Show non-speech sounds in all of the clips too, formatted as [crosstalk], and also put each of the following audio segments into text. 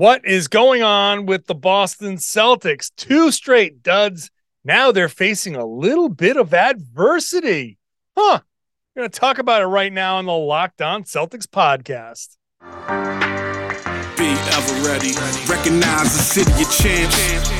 What is going on with the Boston Celtics? Two straight duds. Now they're facing a little bit of adversity. Huh. We're going to talk about it right now on the Locked On Celtics podcast. Be ever ready. Recognize the city of champs.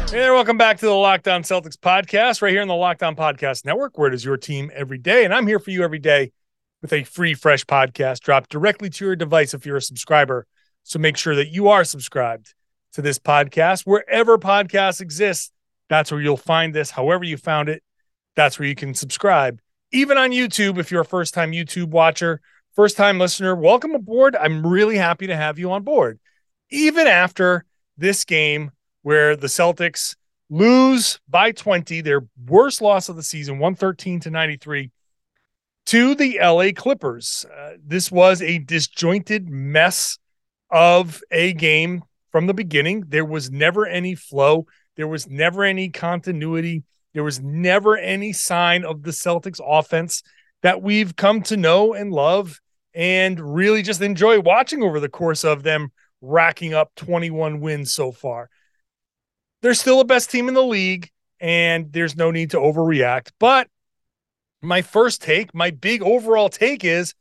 Hey there, welcome back to the Locked On Celtics podcast, right here on the Locked On Podcast Network, where it is your team every day. And I'm here for you every day with a free, fresh podcast dropped directly to your device if you're a subscriber. So make sure that you are subscribed to this podcast. Wherever podcasts exist, that's where you'll find this. However, you found it, that's where you can subscribe. Even on YouTube, if you're a first time YouTube watcher, first time listener, welcome aboard. I'm really happy to have you on board. Even after this game where the Celtics lose by 20, their worst loss of the season, 113 to 93, to the LA Clippers. Uh, this was a disjointed mess of a game from the beginning. There was never any flow, there was never any continuity, there was never any sign of the Celtics offense that we've come to know and love and really just enjoy watching over the course of them racking up 21 wins so far they're still the best team in the league, and there's no need to overreact. But my first take, my big overall take is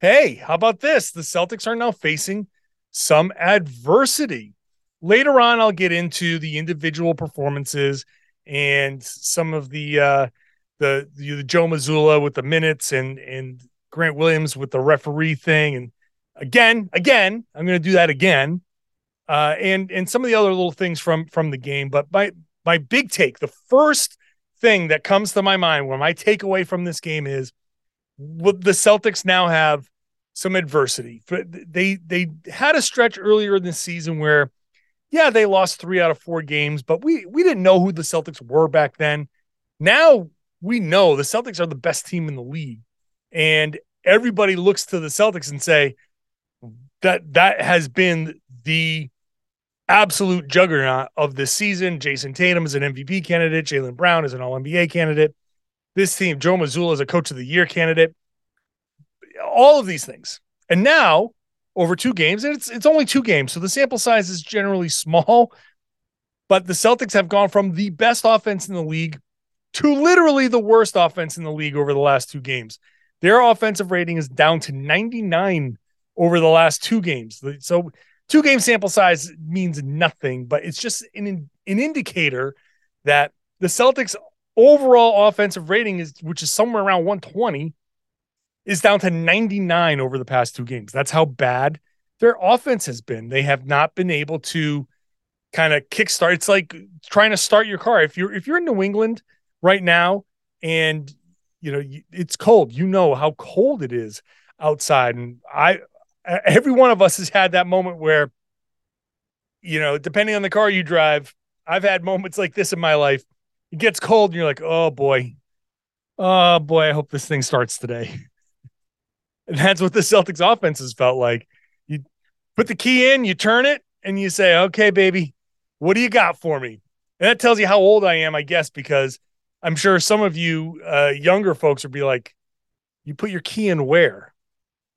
hey, how about this? The Celtics are now facing some adversity. Later on, I'll get into the individual performances and some of the uh the the Joe Mazzulla with the minutes and and Grant Williams with the referee thing. And again, again, I'm gonna do that again uh, and and some of the other little things from from the game. But my my big take, the first thing that comes to my mind when my takeaway from this game is the Celtics now have some adversity. They they had a stretch earlier in the season where, yeah, they lost three out of four games, but we we didn't know who the Celtics were back then. Now we know the Celtics are the best team in the league, and everybody looks to the Celtics and say that that has been the absolute juggernaut of this season. Jayson Tatum is an MVP candidate. Jaylen Brown is an All NBA candidate. This team, Joe Mazzulla is a Coach of the Year candidate. All of these things, and now over two games, and it's it's only two games, so the sample size is generally small. [laughs] But the Celtics have gone from the best offense in the league to literally the worst offense in the league over the last two games. Their offensive rating is down to 99 over the last two games. So two game sample size means nothing, but it's just an an indicator that the Celtics overall offensive rating is which is somewhere around 120 is down to 99 over the past two games. That's how bad their offense has been. They have not been able to kind of kickstart. It's like trying to start your car. If you're if you're in New England right now and you know it's cold, you know how cold it is outside and I every one of us has had that moment where, you know, depending on the car you drive, I've had moments like this in my life. It gets cold and you're like, oh boy, oh boy, I hope this thing starts today. [laughs] And that's what the Celtics offense has felt like. You put the key in, you turn it, and you say, okay, baby, what do you got for me? And that tells you how old I am, I guess, because I'm sure some of you uh, younger folks would be like, you put your key in where?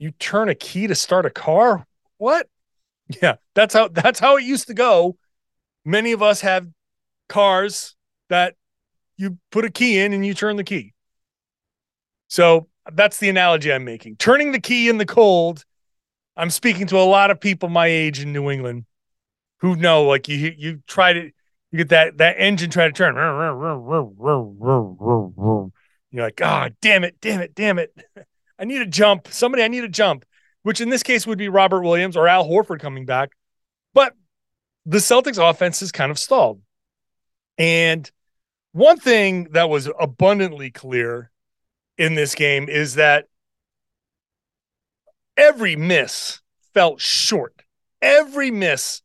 You turn a key to start a car? What? [laughs] Yeah, that's how that's how it used to go. Many of us have cars that you put a key in and you turn the key. So that's the analogy I'm making. Turning the key in the cold. I'm speaking to a lot of people my age in New England who know like you you try to you get that that engine try to turn. [laughs] You're like, oh damn it, damn it, damn it. I need a jump. Somebody, I need a jump, which in this case would be Robert Williams or Al Horford coming back. But the Celtics offense is kind of stalled. And one thing that was abundantly clear in this game is that every miss felt short. Every miss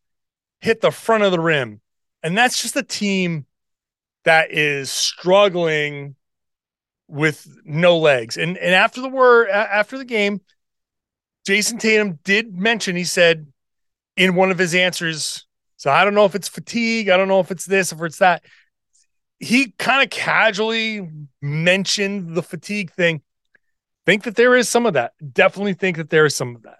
hit the front of the rim. And that's just a team that is struggling with no legs. And and after the word after the game, Jayson Tatum did mention he said in one of his answers, so I don't know if it's fatigue, I don't know if it's this, if it's that. He kind of casually mentioned the fatigue thing. Think that there is some of that. Definitely think that there is some of that.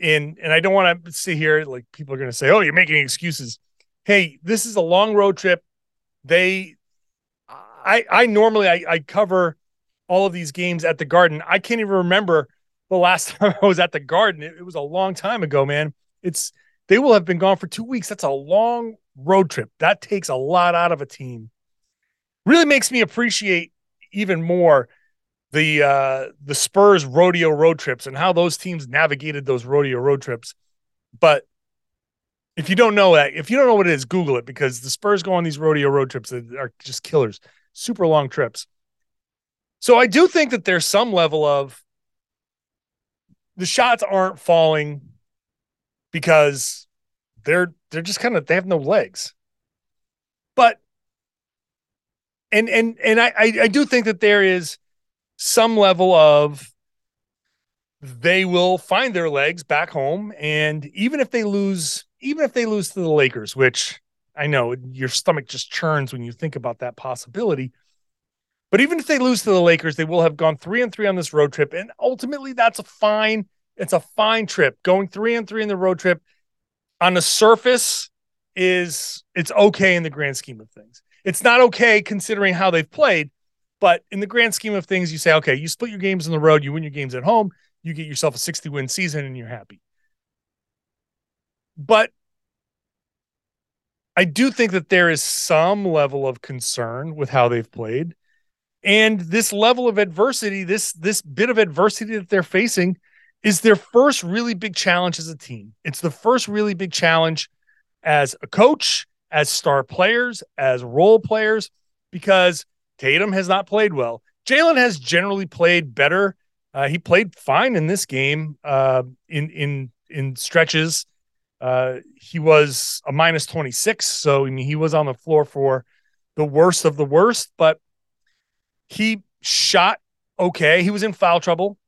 And and I don't want to sit here like people are going to say, "Oh, you're making excuses." Hey, this is a long road trip. They I I normally I, I cover all of these games at the Garden. I can't even remember the last [laughs] time I was at the Garden. It, it was a long time ago, man. It's they will have been gone for two weeks. That's a long road trip. That takes a lot out of a team. Really makes me appreciate even more the uh the Spurs rodeo road trips and how those teams navigated those rodeo road trips. But if you don't know that, if you don't know what it is, Google it because the Spurs go on these rodeo road trips that are just killers, super long trips. So I do think that there's some level of the shots aren't falling because they're they're just kind of they have no legs. But and and and I I do think that there is some level of they will find their legs back home and even if they lose even if they lose to the Lakers, which I know your stomach just churns when you think about that possibility. But even if they lose to the Lakers, they will have gone three and three on this road trip. And ultimately, that's a fine, it's a fine trip. Going three and three in the road trip on the surface is it's okay in the grand scheme of things. It's not okay considering how they've played, but in the grand scheme of things, you say, okay, you split your games on the road, you win your games at home, you get yourself a 60 win season, and you're happy. But I do think that there is some level of concern with how they've played. And this level of adversity, this this bit of adversity that they're facing is their first really big challenge as a team. It's the first really big challenge as a coach, as star players, as role players, because Tatum has not played well. Jaylen has generally played better. Uh, he played fine in this game uh, in in in stretches uh, he was a minus 26. So, I mean, he was on the floor for the worst of the worst, but he shot okay. He was in foul trouble.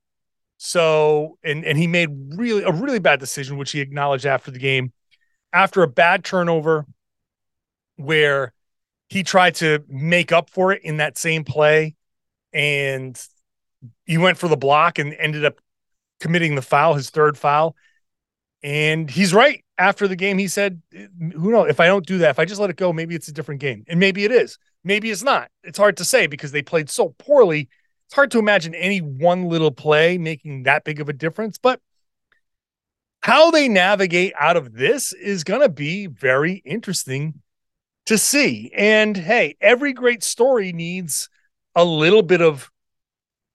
So, and, and he made really a really bad decision, which he acknowledged after the game, after a bad turnover where he tried to make up for it in that same play. And he went for the block and ended up committing the foul, his third foul. And he's right. After the game, he said, Who knows? If I don't do that, if I just let it go, maybe it's a different game. And maybe it is. Maybe it's not. It's hard to say because they played so poorly. It's hard to imagine any one little play making that big of a difference. But how they navigate out of this is going to be very interesting to see. And hey, every great story needs a little bit of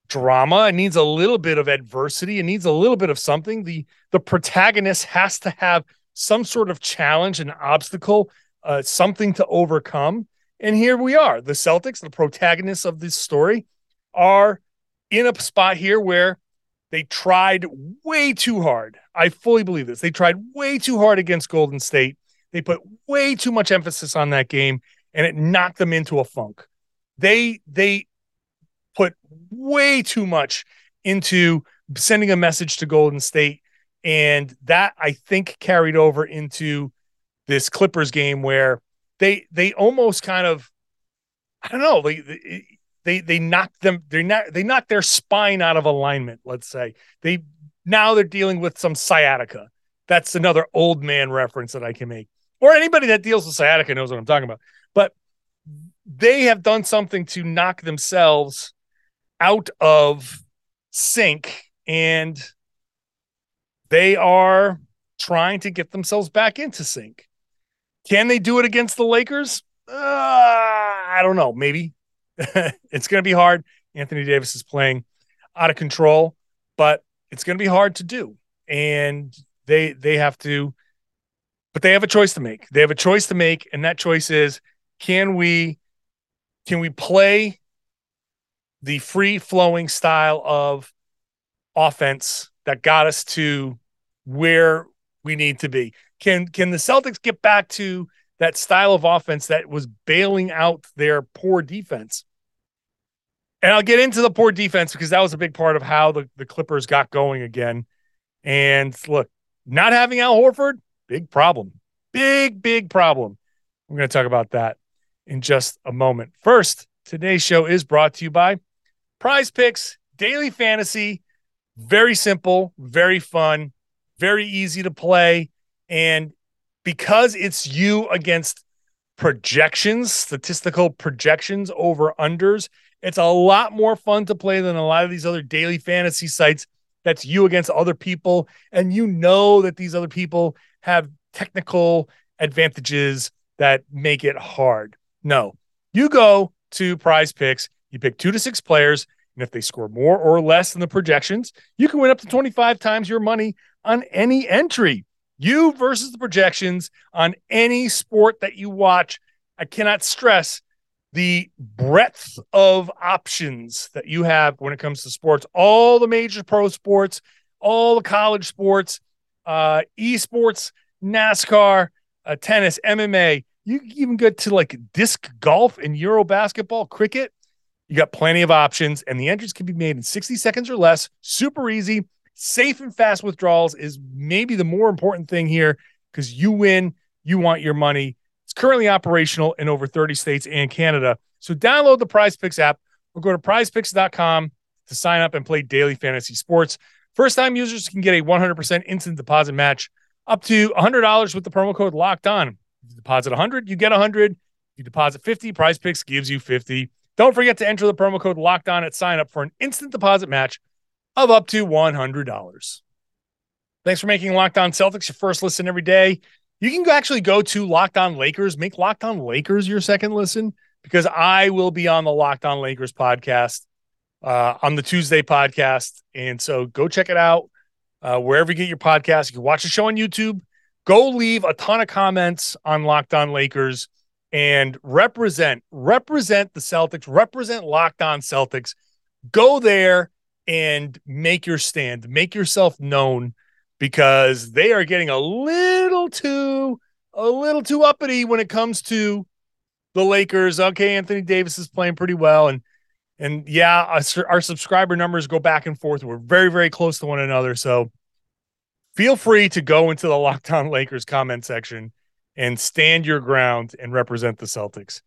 drama. It needs a little bit of adversity. It needs a little bit of something. The the protagonist has to have some sort of challenge, an obstacle, uh, something to overcome. And here we are. The Celtics, the protagonists of this story, are in a spot here where they tried way too hard. I fully believe this. They tried way too hard against Golden State. They put way too much emphasis on that game and it knocked them into a funk. They they put way too much into sending a message to Golden State. And that I think carried over into this Clippers game where they they almost kind of I don't know, they they they knocked them they not they knocked their spine out of alignment, let's say. They now they're dealing with some sciatica. That's another old man reference that I can make. Or anybody that deals with sciatica knows what I'm talking about. But they have done something to knock themselves out of sync and they are trying to get themselves back into sync. Can they do it against the Lakers? Uh, I don't know. Maybe [laughs] it's going to be hard. Anthony Davis is playing out of control, but it's going to be hard to do. And they they have to, but they have a choice to make. They have a choice to make, and that choice is: can we can we play the free flowing style of offense that got us to where we need to be. Can can the Celtics get back to that style of offense that was bailing out their poor defense? And I'll get into the poor defense because that was a big part of how the, the Clippers got going again. And look, not having Al Horford, big problem. Big, big problem. We're going to talk about that in just a moment. First, today's show is brought to you by Prize Picks, Daily Fantasy. Very simple, very fun, very easy to play. And because it's you against projections, statistical projections over unders, it's a lot more fun to play than a lot of these other daily fantasy sites. That's you against other people. And you know that these other people have technical advantages that make it hard. No, you go to prize picks, you pick two to six players, and if they score more or less than the projections, you can win up to 25 times your money on any entry. You versus the projections on any sport that you watch. I cannot stress the breadth of options that you have when it comes to sports, all the major pro sports, all the college sports, uh, esports, NASCAR, uh, tennis, MMA. You even get to like disc golf and Euro basketball, cricket. You got plenty of options, and the entries can be made in 60 seconds or less. Super easy, safe and fast withdrawals is maybe the more important thing here because you win, you want your money. It's currently operational in over 30 states and Canada. So download the Prize Picks app or go to prizepicks.com to sign up and play daily fantasy sports. First time users can get a 100% instant deposit match up to $100 with the promo code locked on. If you deposit 100, you get 100. If you deposit 50, Prize Picks gives you 50. Don't forget to enter the promo code locked on at sign up for an instant deposit match of up to $100. Thanks for making Locked On Celtics your first listen every day. You can actually go to Locked On Lakers, make Locked On Lakers your second listen because I will be on the Locked On Lakers podcast uh, on the Tuesday podcast. And so go check it out uh, wherever you get your podcast. You can watch the show on YouTube. Go leave a ton of comments on Locked On Lakers and represent represent the Celtics, represent Locked On Celtics. Go there and make your stand, make yourself known because they are getting a little too a little too uppity when it comes to the Lakers. Okay, Anthony Davis is playing pretty well and and yeah, our, our subscriber numbers go back and forth. We're very very close to one another, so feel free to go into the Locked On Lakers comment section and stand your ground and represent the Celtics.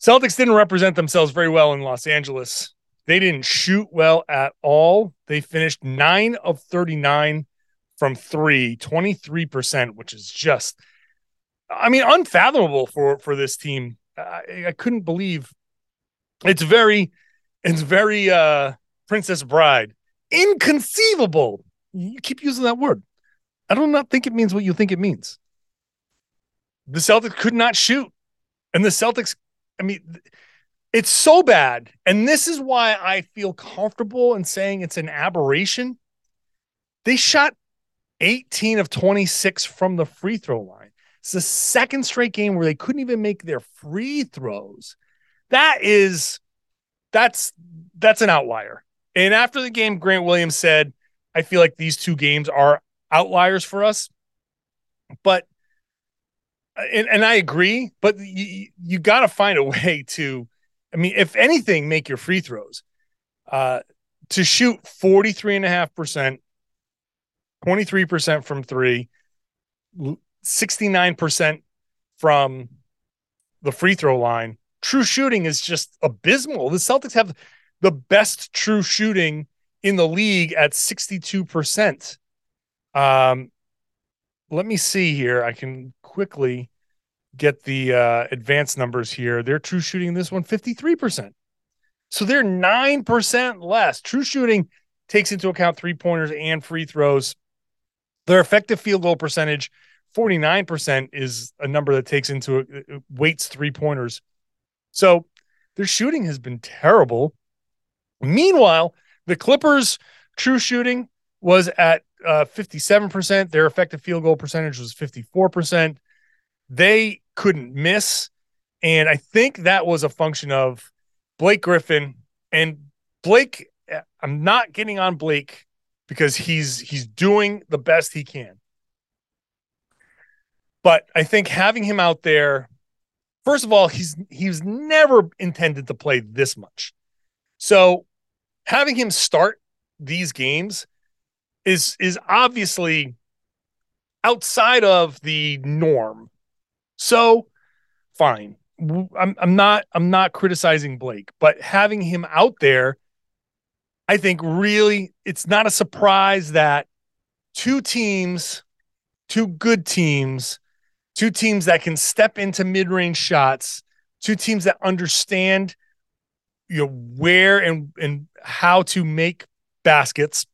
Celtics didn't represent themselves very well in Los Angeles. They didn't shoot well at all. They finished 9 of 39 from 3, 23%, which is just I mean unfathomable for for this team. I, I couldn't believe it's very it's very uh Princess Bride. Inconceivable. You keep using that word. I do not think it means what you think it means the Celtics could not shoot. And the Celtics, I mean, it's so bad. And this is why I feel comfortable in saying it's an aberration. They shot 18 of 26 from the free throw line. It's the second straight game where they couldn't even make their free throws. That is that's that's an outlier. And after the game, Grant Williams said, I feel like these two games are outliers for us. But and, and I agree, but you, you got to find a way to, I mean, if anything, make your free throws. Uh, to shoot 43.5%, 23% from three, 69% from the free throw line. True shooting is just abysmal. The Celtics have the best true shooting in the league at 62%. Um, let me see here. I can quickly get the uh, advanced numbers here. Their true shooting this one 53%. So they're 9% less. True shooting takes into account three pointers and free throws. Their effective field goal percentage 49% is a number that takes into uh, weights three pointers. So their shooting has been terrible. Meanwhile, the Clippers' true shooting was at uh, 57%. Their effective field goal percentage was 54%. They couldn't miss. And I think that was a function of Blake Griffin and Blake. I'm not getting on Blake because he's he's doing the best he can. But I think having him out there, first of all, he's he's never intended to play this much. So having him start these games is is obviously outside of the norm. So fine. I'm I'm not I'm not criticizing Blake, but having him out there, I think really it's not a surprise that two teams, two good teams, two teams that can step into mid-range shots, two teams that understand you know where and and how to make baskets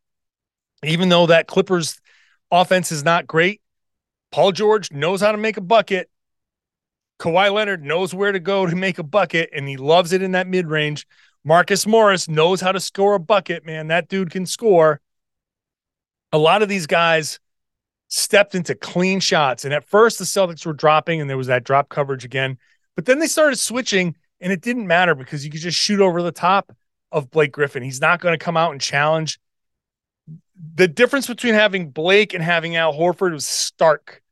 even though that Clippers offense is not great, Paul George knows how to make a bucket. Kawhi Leonard knows where to go to make a bucket, and he loves it in that mid range. Marcus Morris knows how to score a bucket, man. That dude can score. A lot of these guys stepped into clean shots. And at first, the Celtics were dropping, and there was that drop coverage again. But then they started switching, and it didn't matter because you could just shoot over the top of Blake Griffin. He's not going to come out and challenge the difference between having Blake and having Al Horford was stark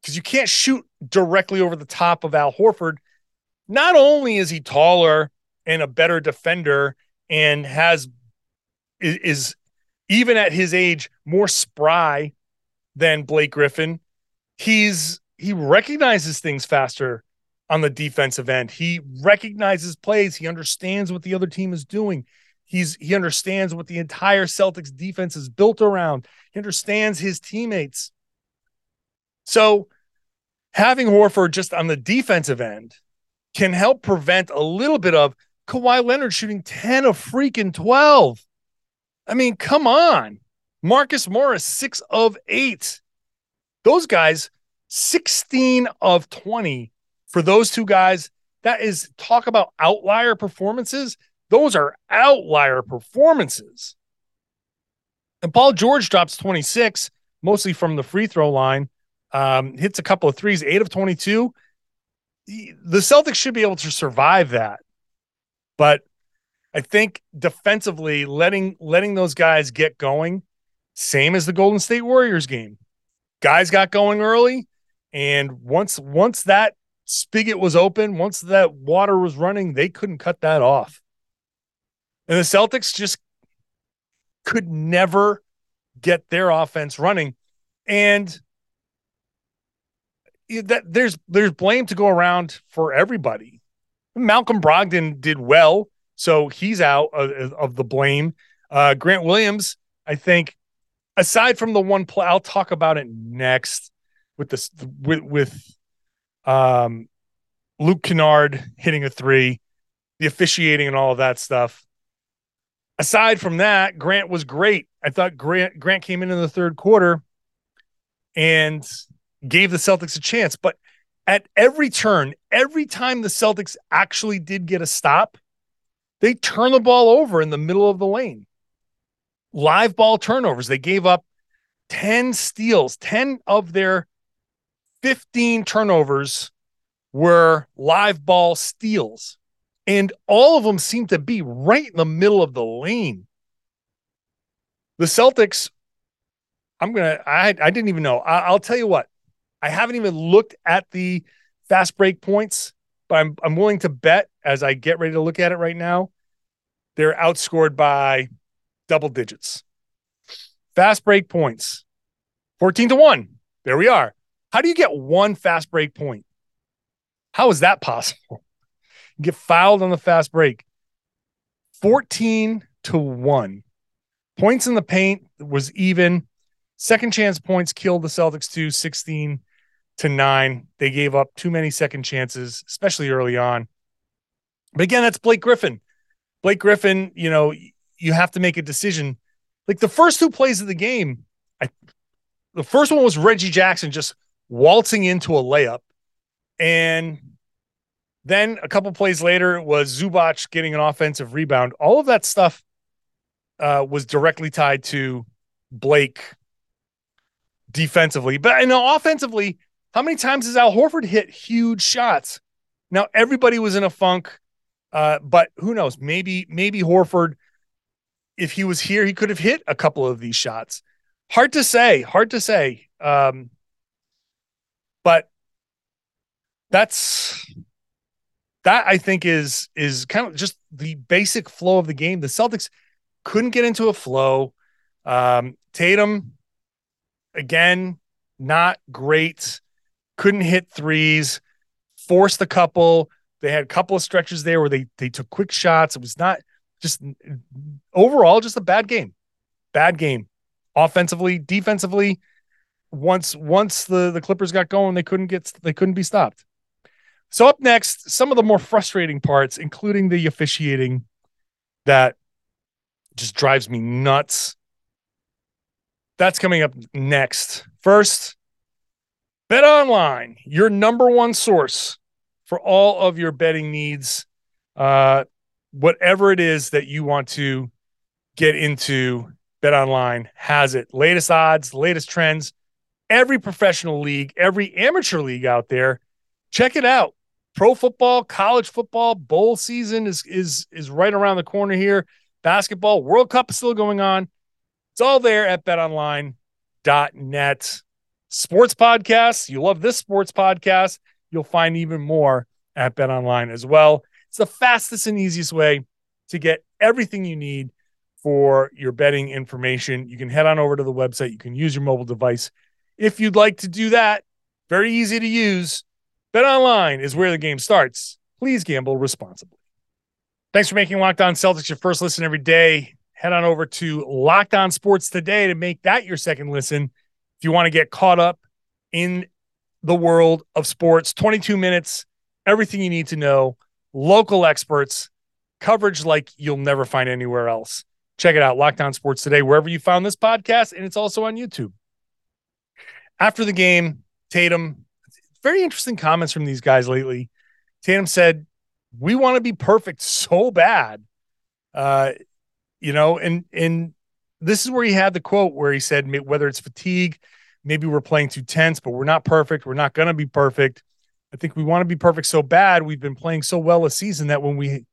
because you can't shoot directly over the top of Al Horford. Not only is he taller and a better defender and has is, is even at his age more spry than Blake Griffin, he's he recognizes things faster on the defensive end. He recognizes plays, he understands what the other team is doing. He's he understands what the entire Celtics defense is built around. He understands his teammates. So having Horford just on the defensive end can help prevent a little bit of Kawhi Leonard shooting 10 of freaking 12. I mean, come on. Marcus Morris, six of eight. Those guys, 16 of 20 for those two guys. That is talk about outlier performances. Those are outlier performances. And Paul George drops 26, mostly from the free throw line, um, hits a couple of threes, eight of 22. The Celtics should be able to survive that. But I think defensively, letting letting those guys get going, same as the Golden State Warriors game. Guys got going early, and once once that spigot was open, once that water was running, they couldn't cut that off. And the Celtics just could never get their offense running. And that there's there's blame to go around for everybody. Malcolm Brogdon did well, so he's out of, of the blame. Uh, Grant Williams, I think, aside from the one play, I'll talk about it next with this with with um, Luke Kennard hitting a three, the officiating and all of that stuff aside from that, Grant was great. I thought Grant Grant came in in the third quarter and gave the Celtics a chance, but at every turn, every time the Celtics actually did get a stop, they turned the ball over in the middle of the lane. Live ball turnovers. They gave up 10 steals, 10 of their 15 turnovers were live ball steals and all of them seem to be right in the middle of the lane. The Celtics, I'm gonna. I I didn't even know. I, will tell you what. I haven't even looked at the fast break points, but I'm I'm willing to bet as I get ready to look at it right now, they're outscored by double digits. Fast break points, fourteen to one. There we are. How do you get one fast break point? How is that possible? [laughs] get fouled on the fast break. 14 to 1. Points in the paint was even. Second chance points killed the Celtics to 16 to 9. They gave up too many second chances, especially early on. But again, that's Blake Griffin. Blake Griffin, you know, you have to make a decision. Like the first two plays of the game, I the first one was Reggie Jackson just waltzing into a layup. And then a couple plays later was Zubac getting an offensive rebound. All of that stuff uh, was directly tied to Blake defensively. But you know, offensively, how many times has Al Horford hit huge shots? Now everybody was in a funk, uh, but who knows? Maybe maybe Horford, if he was here, he could have hit a couple of these shots. Hard to say. Hard to say. Um, but that's that I think is is kind of just the basic flow of the game. The Celtics couldn't get into a flow. Um, Tatum again, not great. Couldn't hit threes. Forced a couple. They had a couple of stretches there where they they took quick shots. It was not just overall just a bad game. Bad game. Offensively, defensively, once once the the Clippers got going, they couldn't get they couldn't be stopped. So up next, some of the more frustrating parts, including the officiating that just drives me nuts. That's coming up next. First, Bet Online, your number one source for all of your betting needs. Uh, whatever it is that you want to get into, Bet Online has it. Latest odds, latest trends, every professional league, every amateur league out there. Check it out. Pro football, college football, bowl season is is is right around the corner here. Basketball, World Cup is still going on. It's all there at betonline.net. Sports podcasts, you love this sports podcast, you'll find even more at Bet Online as well. It's the fastest and easiest way to get everything you need for your betting information. You can head on over to the website. You can use your mobile device if you'd like to do that. Very easy to use. Bet online is where the game starts. Please gamble responsibly. Thanks for making Locked On Celtics your first listen every day. Head on over to Locked On Sports today to make that your second listen. If you want to get caught up in the world of sports, 22 minutes, everything you need to know, local experts, coverage like you'll never find anywhere else. Check it out, Locked On Sports today, wherever you found this podcast, and it's also on YouTube. After the game, Tatum very interesting comments from these guys lately. Tatum said, "We want to be perfect so bad." Uh, you know, and and this is where he had the quote where he said, "Whether it's fatigue, maybe we're playing too tense, but we're not perfect. We're not going to be perfect. I think we want to be perfect so bad. We've been playing so well a season that when we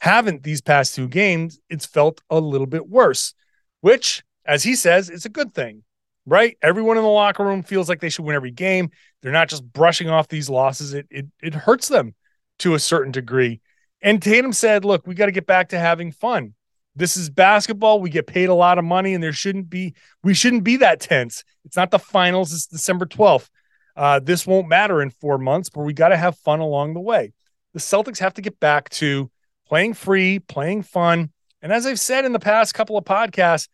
haven't these past two games, it's felt a little bit worse, which, as he says, is a good thing right? Everyone in the locker room feels like they should win every game. They're not just brushing off these losses. It it it hurts them to a certain degree. And Tatum said, "Look, we got to get back to having fun. This is basketball. We get paid a lot of money, and there shouldn't be we shouldn't be that tense. It's not the finals. It's December twelfth. Uh, this won't matter in four months, but we got to have fun along the way. The Celtics have to get back to playing free, playing fun. And as I've said in the past couple of podcasts,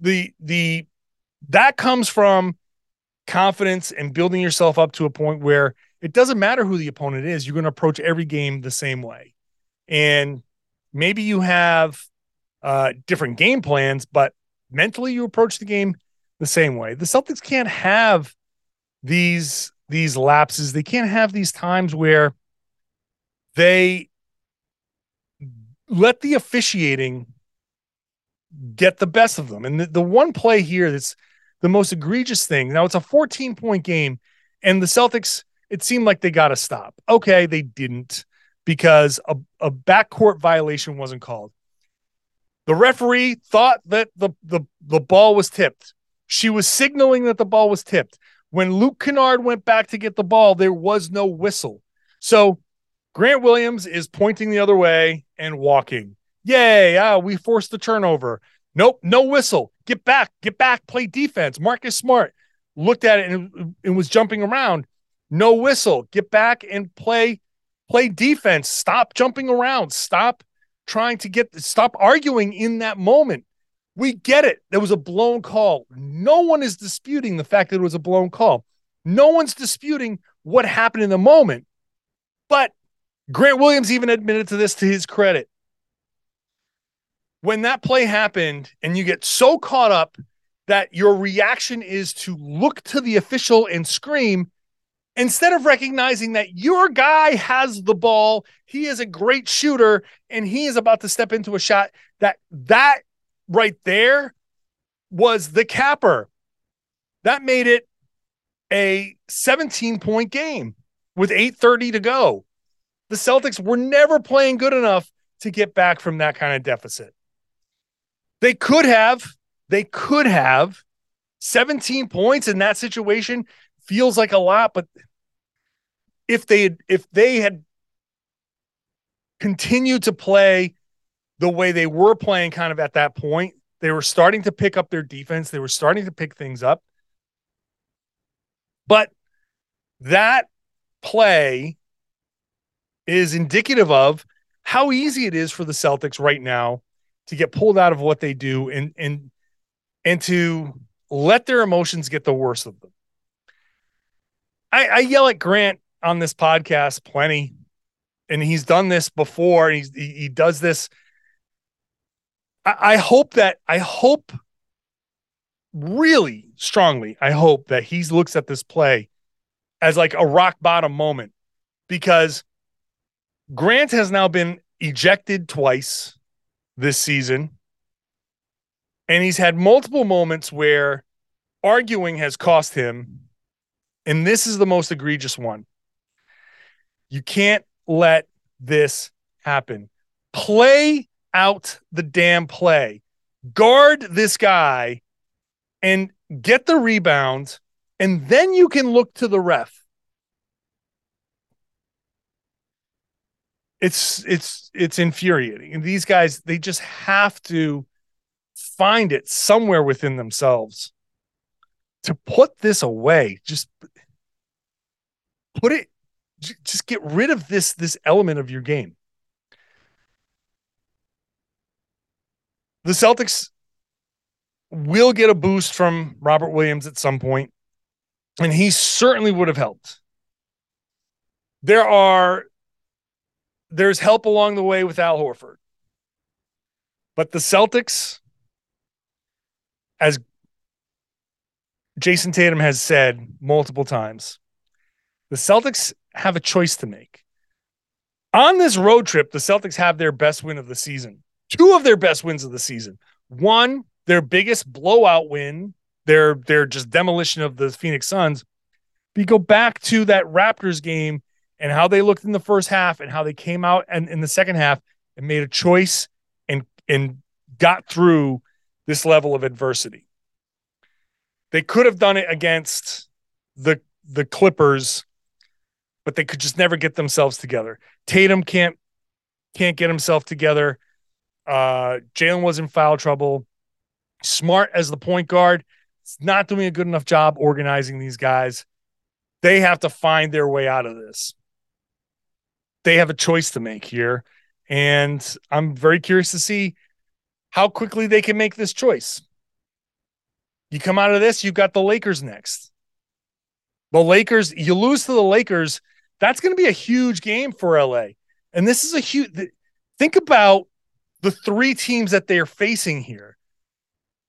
the the that comes from confidence and building yourself up to a point where it doesn't matter who the opponent is, you're going to approach every game the same way. And maybe you have uh, different game plans, but mentally you approach the game the same way. The Celtics can't have these these lapses. They can't have these times where they let the officiating get the best of them. And the, the one play here that's the most egregious thing. Now it's a 14 point game, and the Celtics, it seemed like they got to stop. Okay, they didn't because a, a backcourt violation wasn't called. The referee thought that the, the, the ball was tipped. She was signaling that the ball was tipped. When Luke Kennard went back to get the ball, there was no whistle. So Grant Williams is pointing the other way and walking. Yay, ah, we forced the turnover. Nope, no whistle. Get back, get back, play defense. Marcus Smart looked at it and, and was jumping around. No whistle. Get back and play play defense. Stop jumping around. Stop trying to get stop arguing in that moment. We get it. There was a blown call. No one is disputing the fact that it was a blown call. No one's disputing what happened in the moment. But Grant Williams even admitted to this to his credit when that play happened and you get so caught up that your reaction is to look to the official and scream instead of recognizing that your guy has the ball he is a great shooter and he is about to step into a shot that that right there was the capper. That made it a 17 point game with 8:30 to go. The celtics were never playing good enough to get back from that kind of deficit. They could have, they could have 17 points in that situation feels like a lot, but if they had, if they had continued to play the way they were playing kind of at that point, they were starting to pick up their defense. They were starting to pick things up. But that play is indicative of how easy it is for the Celtics right now to get pulled out of what they do and and and to let their emotions get the worst of them. I, I yell at Grant on this podcast plenty, and he's done this before. He's he, he does this. I, I hope that I hope really strongly. I hope that he looks at this play as like a rock bottom moment because Grant has now been ejected twice this season. And he's had multiple moments where arguing has cost him. And this is the most egregious one. You can't let this happen. Play out the damn play. Guard this guy and get the rebound, and then you can look to the ref. It's it's it's infuriating. And these guys, they just have to find it somewhere within themselves to put this away. Just put it just get rid of this this element of your game. The Celtics will get a boost from Robert Williams at some point, and he certainly would have helped. There are there's help along the way with Al Horford. But the Celtics, as Jayson Tatum has said multiple times, the Celtics have a choice to make. On this road trip, the Celtics have their best win of the season, two of their best wins of the season. One, their biggest blowout win, their their just demolition of the Phoenix Suns. But you go back to that Raptors game and how they looked in the first half and how they came out and in the second half and made a choice and and got through this level of adversity. They could have done it against the the Clippers, but they could just never get themselves together. Tatum can't can't get himself together. Uh, Jaylen was in foul trouble. Smart as the point guard, it's not doing a good enough job organizing these guys. They have to find their way out of this they have a choice to make here. And I'm very curious to see how quickly they can make this choice. You come out of this, you've got the Lakers next. The Lakers, you lose to the Lakers, that's going to be a huge game for LA. And this is a huge think about the three teams that they're facing here.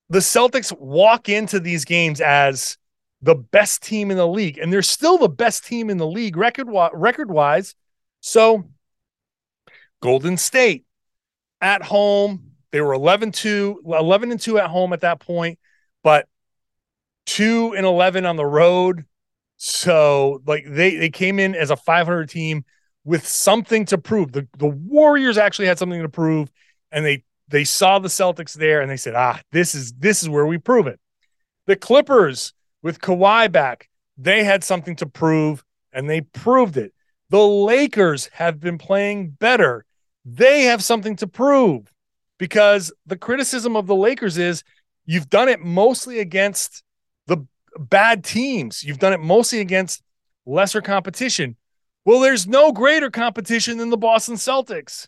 The Celtics walk into these games as the best team in the league, and they're still the best team in the league record record wise. So, Golden State at home, they were 11 2, 11 and 2 at home at that point, but 2 and 11 on the road. So, like they they came in as a 500 team with something to prove. The the Warriors actually had something to prove and they they saw the Celtics there and they said, "Ah, this is this is where we prove it." The Clippers with Kawhi back, they had something to prove and they proved it. The Lakers have been playing better. They have something to prove because the criticism of the Lakers is you've done it mostly against the bad teams. You've done it mostly against lesser competition. Well, there's no greater competition than the Boston Celtics.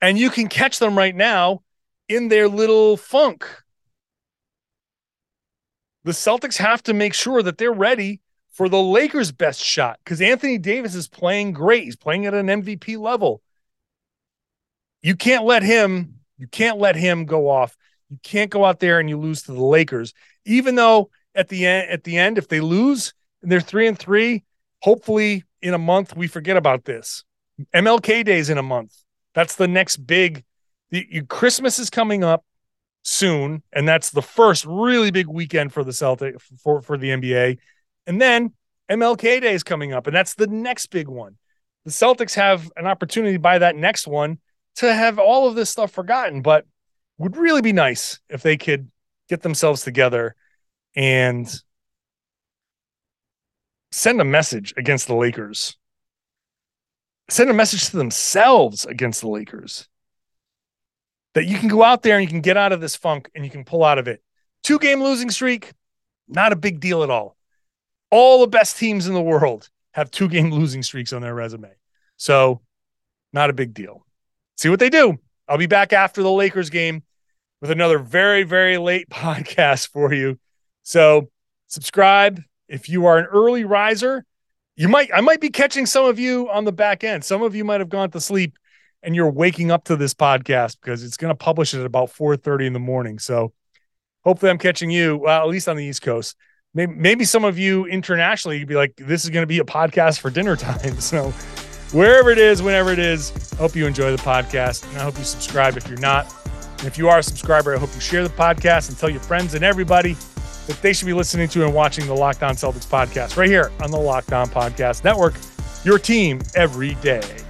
And you can catch them right now in their little funk. The Celtics have to make sure that they're ready for the Lakers' best shot because Anthony Davis is playing great. He's playing at an MVP level. You can't let him, you can't let him go off. You can't go out there and you lose to the Lakers. Even though at the end, at the end, if they lose and they're three and three, hopefully in a month we forget about this. MLK Day is in a month. That's the next big. The, you, Christmas is coming up soon, and that's the first really big weekend for the Celtic for for the NBA. And then MLK Day is coming up, and that's the next big one. The Celtics have an opportunity by that next one to have all of this stuff forgotten, but would really be nice if they could get themselves together and send a message against the Lakers send a message to themselves against the Lakers that you can go out there and you can get out of this funk and you can pull out of it. Two game losing streak, not a big deal at all. All the best teams in the world have two game losing streaks on their resume. So, not a big deal. See what they do. I'll be back after the Lakers game with another very, very late [laughs] podcast for you. So, subscribe if you are an early riser. You might, I might be catching some of you on the back end. Some of you might have gone to sleep and you're waking up to this podcast because it's going to publish it at about 4:30 in the morning. So hopefully I'm catching you, well, at least on the East Coast. Maybe, maybe some of you internationally, you'd be like, this is going to be a podcast for dinner [laughs] time. So wherever it is, whenever it is, hope you enjoy the podcast. And I hope you subscribe if you're not. And if you are a subscriber, I hope you share the podcast and tell your friends and everybody that they should be listening to and watching the Locked On Celtics podcast right here on the Locked On Podcast Network. Your team every day.